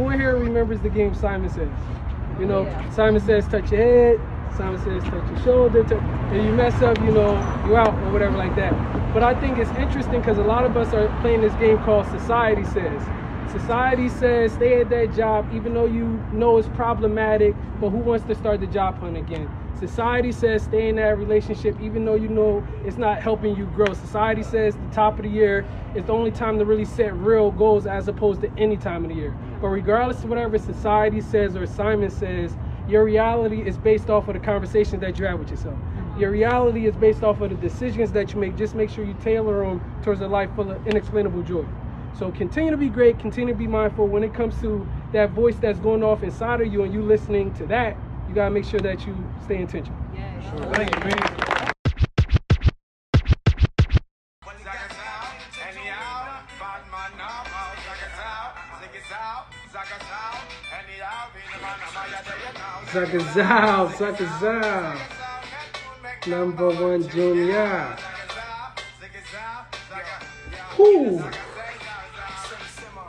who in here remembers the game Simon Says? You know, oh, Yeah. Simon Says touch your head, Simon Says touch your shoulder, touch, and you mess up, you know, you out or whatever like that. But I think it's interesting because a lot of us are playing this game called Society Says. Society says stay at that job even though you know it's problematic, but who wants to start the job hunt again? Society says stay in that relationship even though you know it's not helping you grow. Society says the top of the year is the only time to really set real goals as opposed to any time of the year. But regardless of whatever society says or Simon says, your reality is based off of the conversations that you have with yourself. Your reality is based off of the decisions that you make. Just make sure you tailor them towards a life full of inexplainable joy. So continue to be great, continue to be mindful when it comes to that voice that's going off inside of you and you listening to that, you gotta make sure that you stay intentional. Yeah. Thank you, man. Zakazao, Zakazao, number one junior. Whew.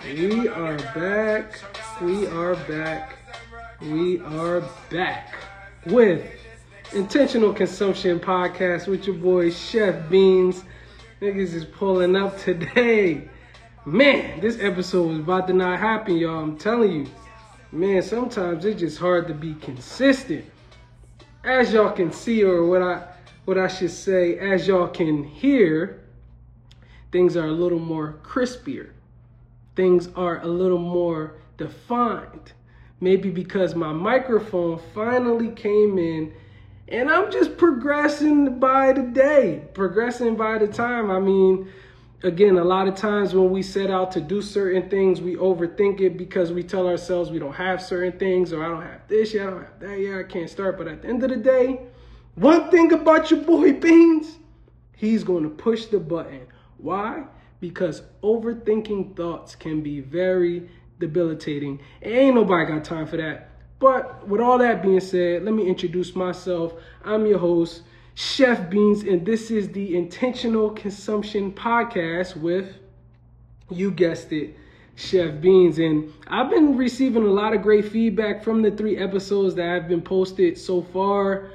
We are back. We are back. We are back with Intentional Consumption Podcast with your boy Chef Beanz. Niggas is pulling up today. Man, this episode was about to not happen, y'all. I'm telling you. Man, sometimes it's just hard to be consistent. As y'all can see, or what I what I should say, as y'all can hear, things are a little more crispier. Things are a little more defined. Maybe because my microphone finally came in and I'm just progressing by the day, progressing by the time. I mean, again, a lot of times when we set out to do certain things, we overthink it because we tell ourselves we don't have certain things or I don't have this yet, I don't have that yet, I can't start. But at the end of the day, one thing about your boy Beanz, he's going to push the button. Why? Because overthinking thoughts can be very debilitating. Ain't nobody got time for that. But with all that being said, let me introduce myself. I'm your host, Chef Beanz, and this is the Intentional Consumption Podcast with, you guessed it, Chef Beanz. And I've been receiving a lot of great feedback from the three episodes that have been posted so far.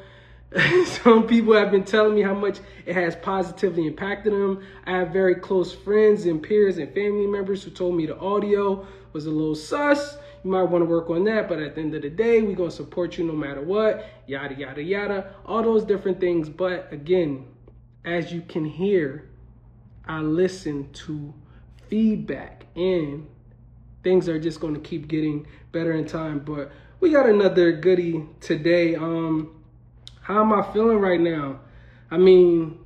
Some people have been telling me how much it has positively impacted them. I have very close friends and peers and family members who told me the audio was a little sus. You might want to work on that, but at the end of the day, we're going to support you no matter what. Yada, yada, yada. All those different things. But again, as you can hear, I listen to feedback and things are just going to keep getting better in time. But we got another goodie today. Um, how am I feeling right now? I mean,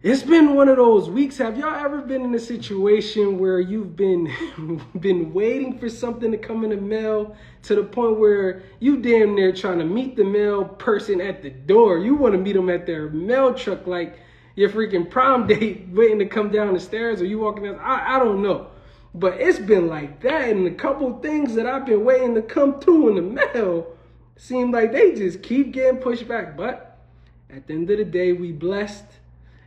it's been one of those weeks. Have y'all ever been in a situation where you've been been waiting for something to come in the mail to the point where you damn near trying to meet the mail person at the door? You want to meet them at their mail truck like your freaking prom date waiting to come down the stairs or you walking down. I, I don't know. But it's been like that and a couple things that I've been waiting to come through in the mail seem like they just keep getting pushed back. But at the end of the day, we blessed.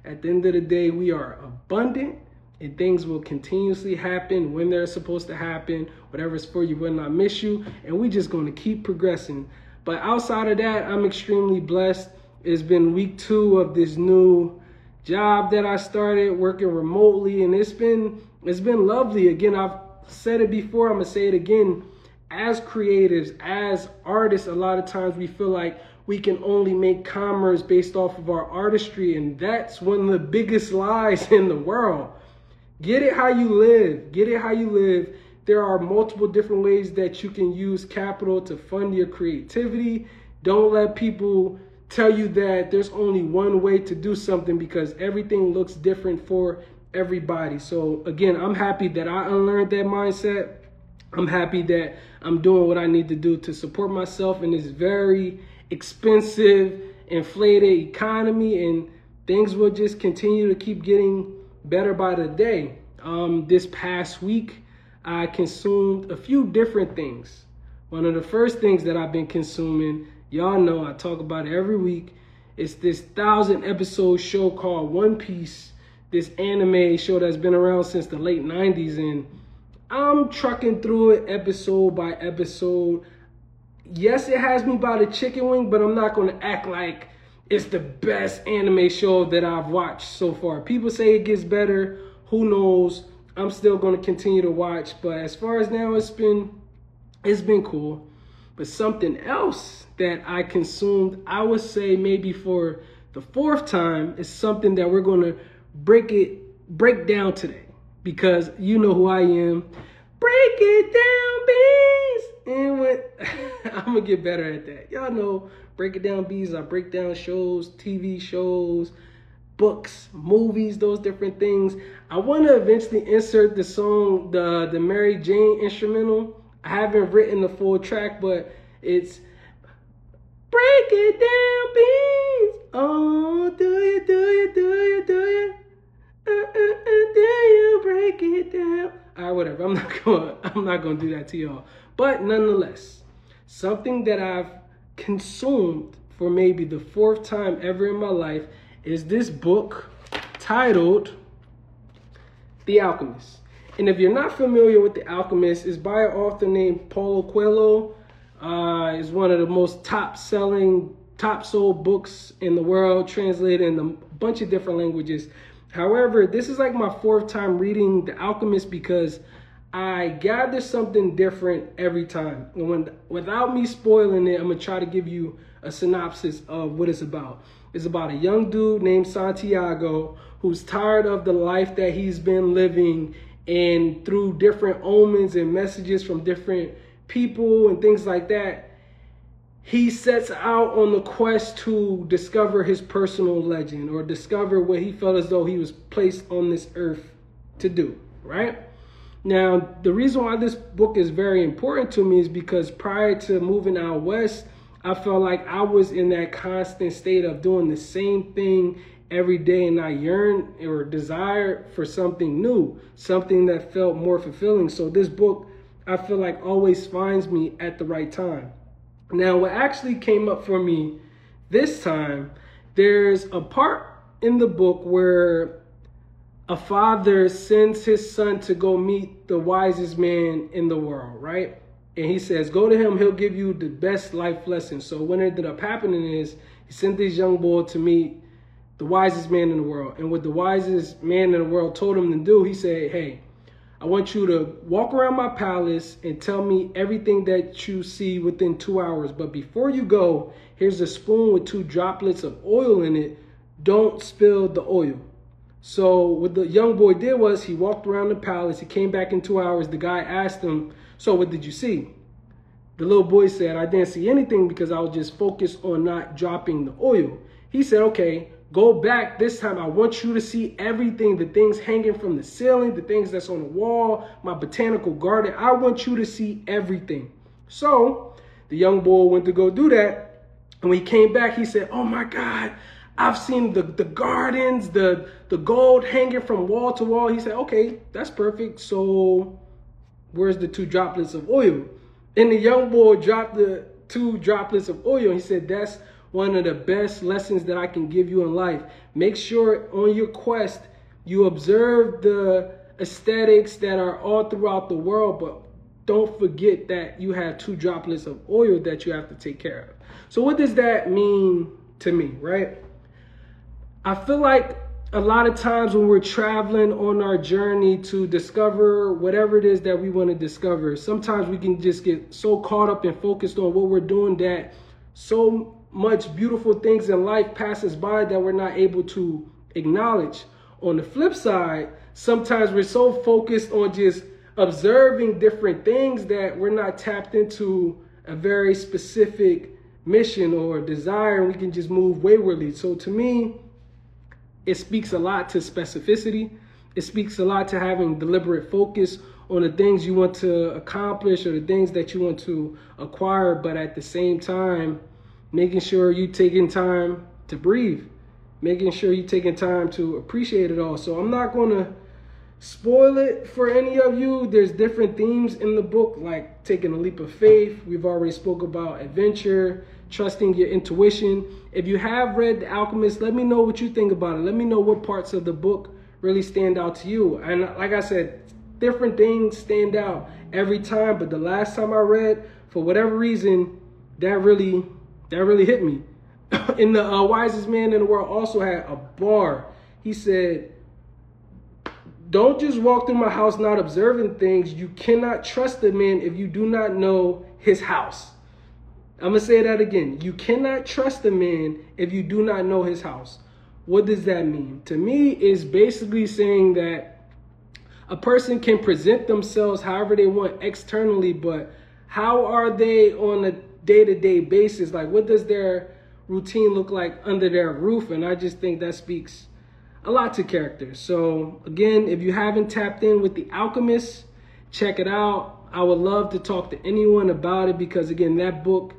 At the end of the day, we are abundant and things will continuously happen when they're supposed to happen. Whatever's for you will not miss you. And we just to keep progressing. But outside of that, I'm extremely blessed. It's been week two of this new job that I started working remotely and it's been it's been lovely. Again, I've said it before, I'm gonna say it again. As creatives, as artists, a lot of times we feel like we can only make commerce based off of our artistry, and that's one of the biggest lies in the world. Get it how you live. Get it how you live. There are multiple different ways that you can use capital to fund your creativity. Don't let people tell you that there's only one way to do something because everything looks different for everybody. So, again, I'm happy that I unlearned that mindset. I'm happy that I'm doing what I need to do to support myself in this very expensive, inflated economy, and things will just continue to keep getting better by the day. Um, this past week, I consumed a few different things. One of the first things that I've been consuming, y'all know I talk about it every week, it's this thousand episode show called One Piece, this anime show that's been around since the late 90s. And I'm trucking through it episode by episode. Yes, it has me by the chicken wing, but I'm not going to act like it's the best anime show that I've watched so far. People say it gets better. Who knows? I'm still going to continue to watch, but as far as now, it's been it's been cool. But something else that I consumed, I would say maybe for the fourth time, is something that we're going to break it break down today because you know who I am. Break it down, Beanz. And when I'm gonna get better at that. Y'all know break it down, Beanz. I break down shows, TV shows, books, movies, those different things. I want to eventually insert the song, the the Mary Jane instrumental. I haven't written the full track, but it's break it down, Beanz. Oh, do you, do you, do you, do you? Uh, you break it down? All right, whatever. I'm not going. I'm not going to do that to y'all. But nonetheless, something that I've consumed for maybe the fourth time ever in my life is this book titled The Alchemist. And if you're not familiar with The Alchemist, it's by an author named Paulo Coelho. Uh, is one of the most top-selling, top-sold books in the world, translated in a bunch of different languages. However, this is like my fourth time reading The Alchemist because I gather something different every time. And when, without me spoiling it, I'm gonna try to give you a synopsis of what it's about. It's about a young dude named Santiago who's tired of the life that he's been living and through different omens and messages from different people and things like that he sets out on the quest to discover his personal legend or discover what he felt as though he was placed on this earth to do, right? Now, the reason why this book is very important to me is because prior to moving out west, I felt like I was in that constant state of doing the same thing every day and I yearned or desired for something new, something that felt more fulfilling. So this book, I feel like always finds me at the right time. Now, what actually came up for me this time, there's a part in the book where a father sends his son to go meet the wisest man in the world, right? And he says, Go to him, he'll give you the best life lesson. So, what ended up happening is he sent this young boy to meet the wisest man in the world. And what the wisest man in the world told him to do, he said, Hey, I want you to walk around my palace and tell me everything that you see within two hours. But before you go, here's a spoon with two droplets of oil in it. Don't spill the oil. So what the young boy did was he walked around the palace. He came back in two hours. The guy asked him, so what did you see? The little boy said, I didn't see anything because I was just focused on not dropping the oil. He said, okay, Go back this time. I want you to see everything, the things hanging from the ceiling, the things that's on the wall, my botanical garden. I want you to see everything. So the young boy went to go do that. And when he came back, he said, Oh my God, I've seen the, the gardens, the, the gold hanging from wall to wall. He said, Okay, that's perfect. So where's the two droplets of oil? And the young boy dropped the two droplets of oil. He said, That's one of the best lessons that I can give you in life. Make sure on your quest you observe the aesthetics that are all throughout the world, but don't forget that you have two droplets of oil that you have to take care of. So, what does that mean to me, right? I feel like a lot of times when we're traveling on our journey to discover whatever it is that we want to discover, sometimes we can just get so caught up and focused on what we're doing that so much beautiful things in life passes by that we're not able to acknowledge. On the flip side, sometimes we're so focused on just observing different things that we're not tapped into a very specific mission or desire and we can just move waywardly. So to me, it speaks a lot to specificity. It speaks a lot to having deliberate focus on the things you want to accomplish or the things that you want to acquire, but at the same time, making sure you taking time to breathe, making sure you taking time to appreciate it all. So I'm not going to spoil it for any of you. There's different themes in the book, like taking a leap of faith. We've already spoke about adventure, trusting your intuition. If you have read The Alchemist, let me know what you think about it. Let me know what parts of the book really stand out to you. And like I said, different things stand out every time. But the last time I read, for whatever reason, that really that really hit me. and the uh, wisest man in the world also had a bar. He said, "Don't just walk through my house not observing things. You cannot trust a man if you do not know his house." I'm gonna say that again. You cannot trust a man if you do not know his house. What does that mean? To me, is basically saying that a person can present themselves however they want externally, but how are they on a day-to-day basis? Like what does their routine look like under their roof? And I just think that speaks a lot to character. So again, if you haven't tapped in with The Alchemist, check it out. I would love to talk to anyone about it because again, that book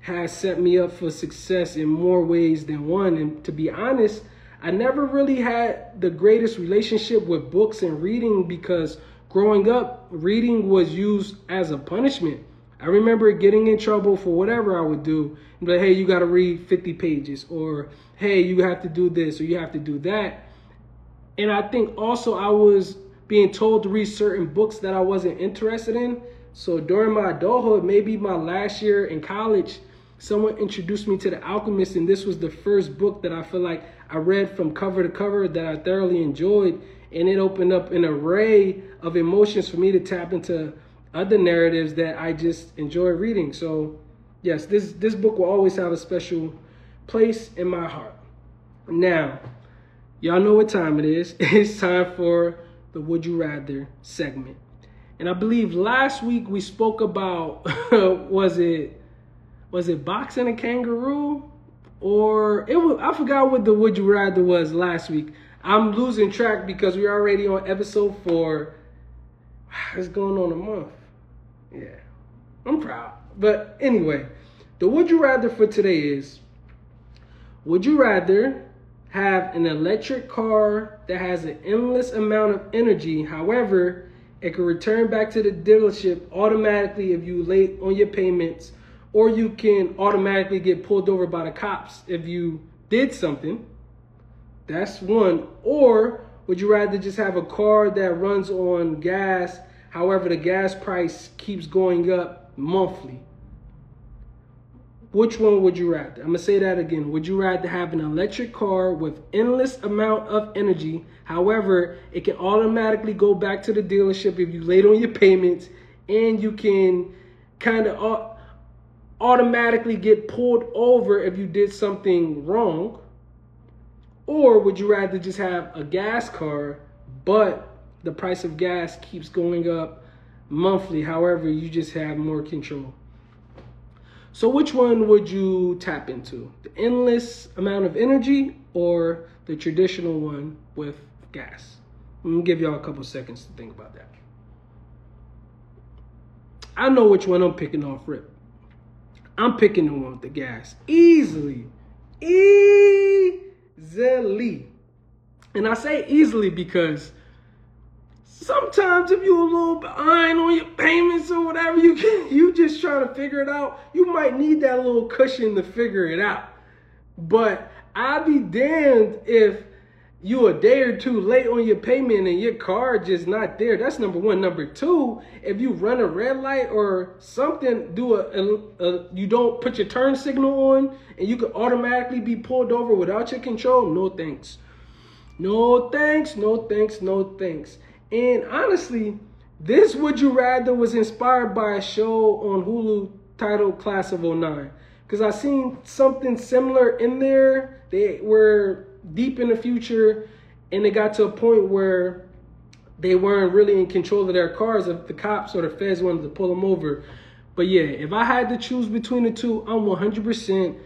has set me up for success in more ways than one. And to be honest, I never really had the greatest relationship with books and reading because growing up, reading was used as a punishment. I remember getting in trouble for whatever I would do. Like, hey, you got to read 50 pages, or hey, you have to do this, or you have to do that. And I think also I was being told to read certain books that I wasn't interested in. So during my adulthood, maybe my last year in college, someone introduced me to The Alchemist, and this was the first book that I feel like I read from cover to cover that I thoroughly enjoyed. And it opened up an array of emotions for me to tap into other narratives that I just enjoy reading. So, yes, this, this book will always have a special place in my heart. Now, y'all know what time it is. It's time for the Would You Rather segment. And I believe last week we spoke about was it was it boxing a kangaroo? Or it was, I forgot what the would you rather was last week. I'm losing track because we're already on episode four. It's going on a month. Yeah. I'm proud. But anyway, the would you rather for today is would you rather have an electric car that has an endless amount of energy, however, it can return back to the dealership automatically if you late on your payments or you can automatically get pulled over by the cops if you did something. That's one. Or would you rather just have a car that runs on gas, however, the gas price keeps going up monthly? Which one would you rather? I'm gonna say that again. Would you rather have an electric car with endless amount of energy? However, it can automatically go back to the dealership if you late on your payments, and you can kind of automatically get pulled over if you did something wrong? Or would you rather just have a gas car, but the price of gas keeps going up monthly? However, you just have more control. So, which one would you tap into? The endless amount of energy or the traditional one with gas? I'm gonna give y'all a couple seconds to think about that. I know which one I'm picking off rip. I'm picking the one with the gas. Easily. Easily. And I say easily because sometimes if you're a little behind on your payments or whatever, you can you just trying to figure it out. You might need that little cushion to figure it out. But I'd be damned if you a day or two late on your payment and your car just not there. That's number one. Number two, if you run a red light or something, do a, a, a you don't put your turn signal on and you could automatically be pulled over without your control. No thanks. No thanks. No thanks. No thanks. And honestly, this Would You Rather was inspired by a show on Hulu titled Class of 09. Because I seen something similar in there. They were deep in the future and it got to a point where they weren't really in control of their cars if the cops or the feds wanted to pull them over. But yeah, if I had to choose between the two, I'm 100%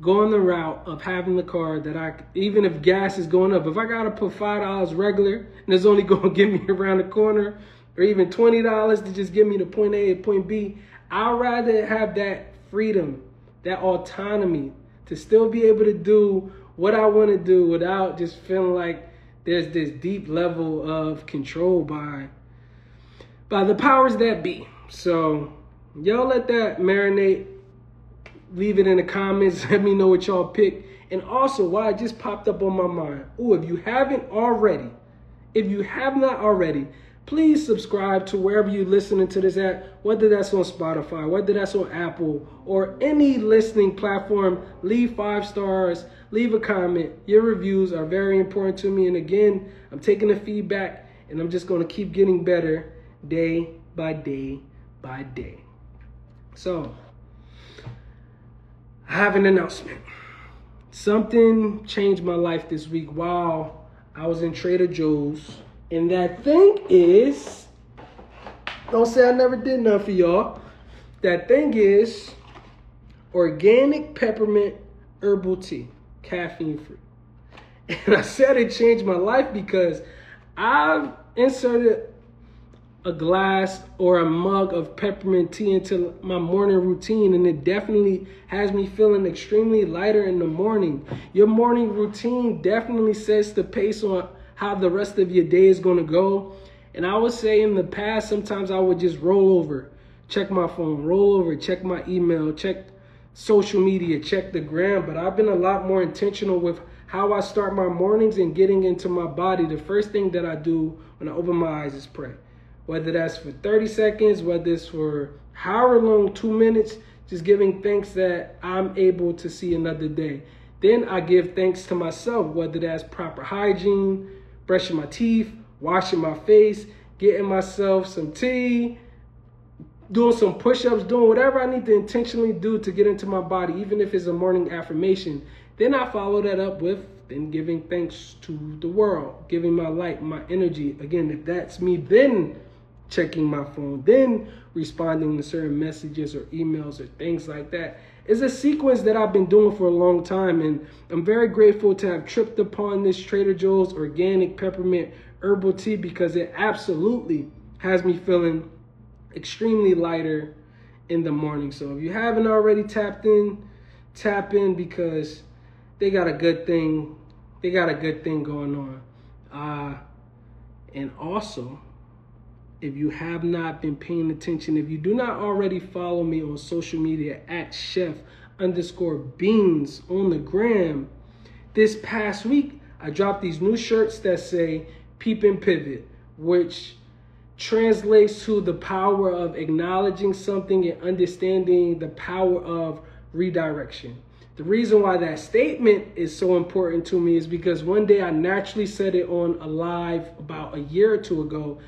going the route of having the car that I, even if gas is going up, if I gotta put $5 regular and it's only gonna get me around the corner, or even $20 to just get me to point A to point B, I'd rather have that freedom, that autonomy to still be able to do what I want to do without just feeling like there's this deep level of control by by the powers that be. So y'all let that marinate. Leave it in the comments. Let me know what y'all pick. And also, why it just popped up on my mind. Oh, if you haven't already, if you have not already, please subscribe to wherever you're listening to this at, whether that's on Spotify, whether that's on Apple, or any listening platform. Leave five stars, leave a comment. Your reviews are very important to me. And again, I'm taking the feedback and I'm just going to keep getting better day by day by day. So, I have an announcement. Something changed my life this week while I was in Trader Joe's and that thing is, don't say I never did nothing for y'all. That thing is organic peppermint herbal tea, caffeine free. And I said it changed my life because I've inserted a glass or a mug of peppermint tea into my morning routine and it definitely has me feeling extremely lighter in the morning. Your morning routine definitely sets the pace on how the rest of your day is going to go. And I would say in the past, sometimes I would just roll over, check my phone, roll over, check my email, check social media, check the gram. But I've been a lot more intentional with how I start my mornings and getting into my body. The first thing that I do when I open my eyes is pray. Whether that's for 30 seconds, whether it's for however long, two minutes, just giving thanks that I'm able to see another day. Then I give thanks to myself, whether that's proper hygiene, brushing my teeth, washing my face, getting myself some tea, doing some push-ups, doing whatever I need to intentionally do to get into my body, even if it's a morning affirmation. Then I follow that up with then giving thanks to the world, giving my light, my energy. Again, if that's me, then checking my phone, then responding to certain messages or emails or things like that. It's a sequence that I've been doing for a long time, and I'm very grateful to have tripped upon this Trader Joe's organic peppermint herbal tea because it absolutely has me feeling extremely lighter in the morning. So if you haven't already tapped in, tap in because they got a good thing. They got a good thing going on. Uh, and also, if you have not been paying attention, if you do not already follow me on social media at chef underscore beanz on the gram, this past week I dropped these new shirts that say peep and pivot, which translates to the power of acknowledging something and understanding the power of redirection. The reason why that statement is so important to me is because one day I naturally said it on a live about a year or two ago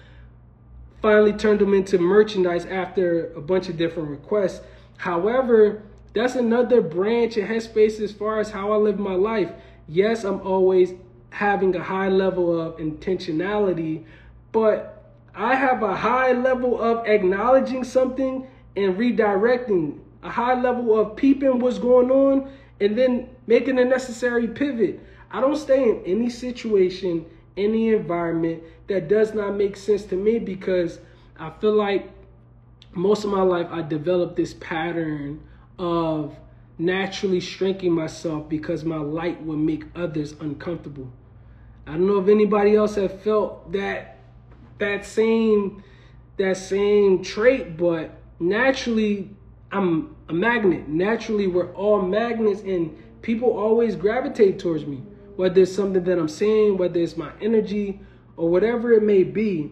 finally turned them into merchandise after a bunch of different requests. However, that's another branch of Headspace as far as how I live my life. Yes, I'm always having a high level of intentionality, but I have a high level of acknowledging something and redirecting, a high level of peeping what's going on and then making a necessary pivot. I don't stay in any situation any environment that does not make sense to me because I feel like most of my life I developed this pattern of naturally shrinking myself because my light would make others uncomfortable. I don't know if anybody else have felt that that same that same trait, but naturally I'm a magnet. Naturally, we're all magnets and people always gravitate towards me whether it's something that I'm saying, whether it's my energy or whatever it may be.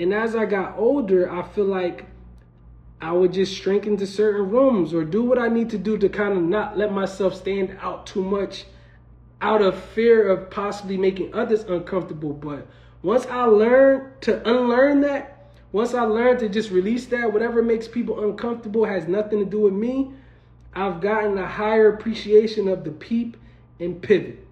And as I got older, I feel like I would just shrink into certain rooms or do what I need to do to kind of not let myself stand out too much out of fear of possibly making others uncomfortable. But once I learned to unlearn that, once I learned to just release that, whatever makes people uncomfortable has nothing to do with me, I've gotten a higher appreciation of the peep and pivot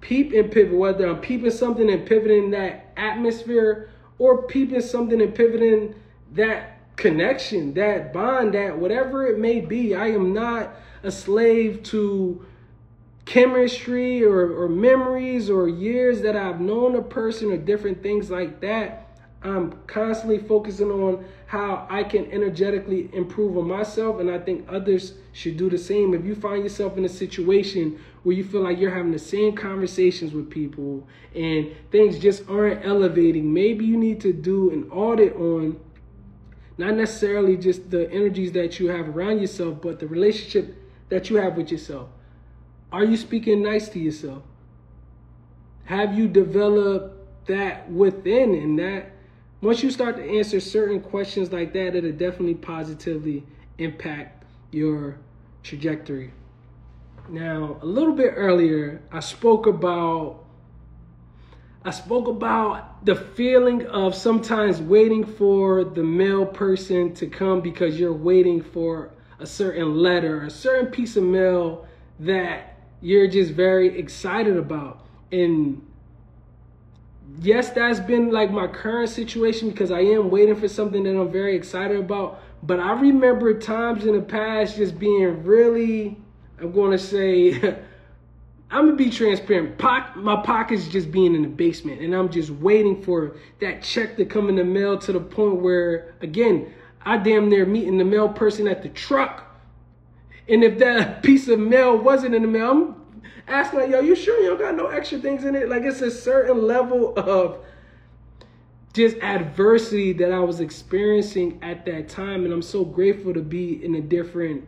peep and pivot, whether I'm peeping something and pivoting that atmosphere or peeping something and pivoting that connection, that bond, that whatever it may be. I am not a slave to chemistry or, or memories or years that I've known a person or different things like that. I'm constantly focusing on how I can energetically improve on myself, and I think others should do the same. If you find yourself in a situation where you feel like you're having the same conversations with people and things just aren't elevating, maybe you need to do an audit on not necessarily just the energies that you have around yourself, but the relationship that you have with yourself. Are you speaking nice to yourself? Have you developed that within and that once you start to answer certain questions like that, it'll definitely positively impact your trajectory. Now, a little bit earlier, I spoke about I spoke about the feeling of sometimes waiting for the mail person to come because you're waiting for a certain letter, a certain piece of mail that you're just very excited about. And yes, that's been like my current situation because I am waiting for something that I'm very excited about. But I remember times in the past just being really, I'm going to say, I'm gonna be transparent. Po- my pockets just being in the basement, and I'm just waiting for that check to come in the mail to the point where, again, I damn near meeting the mail person at the truck. And if that piece of mail wasn't in the mail, I'm asking like, "Yo, you sure you don't got no extra things in it?" Like it's a certain level of just adversity that I was experiencing at that time, and I'm so grateful to be in a different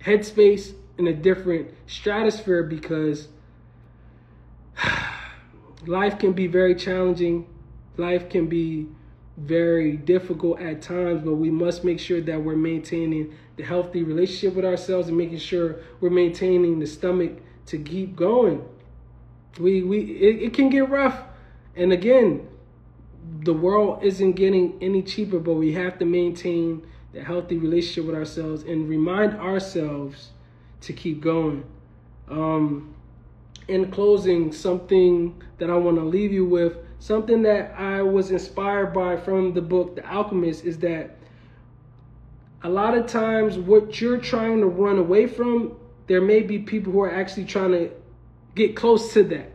headspace in a different stratosphere because life can be very challenging. Life can be very difficult at times, but we must make sure that we're maintaining the healthy relationship with ourselves and making sure we're maintaining the stomach to keep going. We we it, it can get rough. And again, the world isn't getting any cheaper, but we have to maintain the healthy relationship with ourselves and remind ourselves to keep going. Um, in closing, something that I want to leave you with, something that I was inspired by from the book The Alchemist, is that a lot of times what you're trying to run away from, there may be people who are actually trying to get close to that.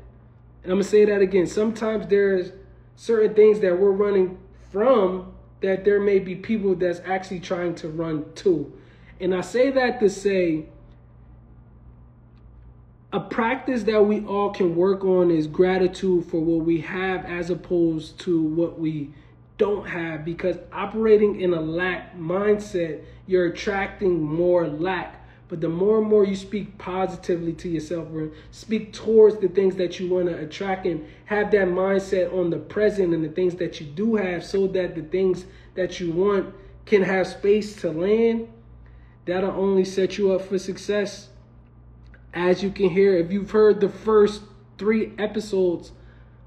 And I'm going to say that again. Sometimes there's certain things that we're running from that there may be people that's actually trying to run to. And I say that to say, a practice that we all can work on is gratitude for what we have as opposed to what we don't have because operating in a lack mindset you're attracting more lack but the more and more you speak positively to yourself or speak towards the things that you want to attract and have that mindset on the present and the things that you do have so that the things that you want can have space to land that'll only set you up for success as you can hear, if you've heard the first three episodes,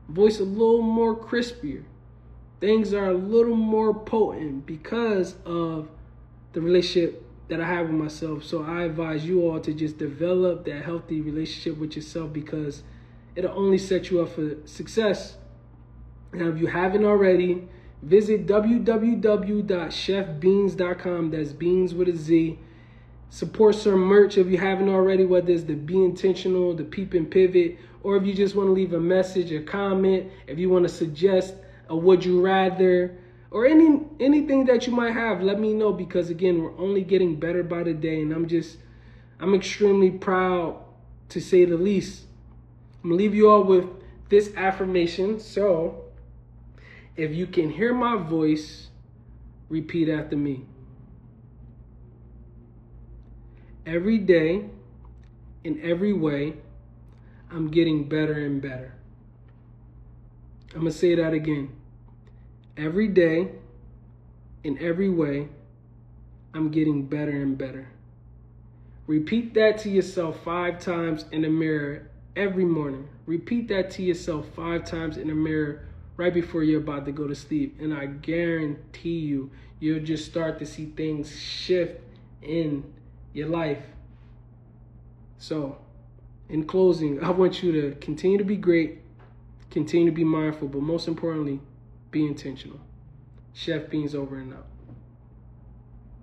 voice a little more crispier. Things are a little more potent because of the relationship that I have with myself. So I advise you all to just develop that healthy relationship with yourself because it'll only set you up for success. Now, if you haven't already, visit www.chefbeanz.com. That's beans with a Z Support some merch if you haven't already, whether it's the Be Intentional, the Peep and Pivot, or if you just want to leave a message, a comment, if you want to suggest a would you rather, or any anything that you might have, let me know because again, we're only getting better by the day, and I'm just I'm extremely proud to say the least. I'm gonna leave you all with this affirmation. So if you can hear my voice, repeat after me. every day, in every way, I'm getting better and better. I'm to say that again. Every day, in every way, I'm getting better and better. Repeat that to yourself five times in the mirror every morning. Repeat that to yourself five times in the mirror right before you're about to go to sleep. And I guarantee you, you'll just start to see things shift in your life. So, in closing, I want you to continue to be great, continue to be mindful, but most importantly, be intentional. Chef Beanz over and out.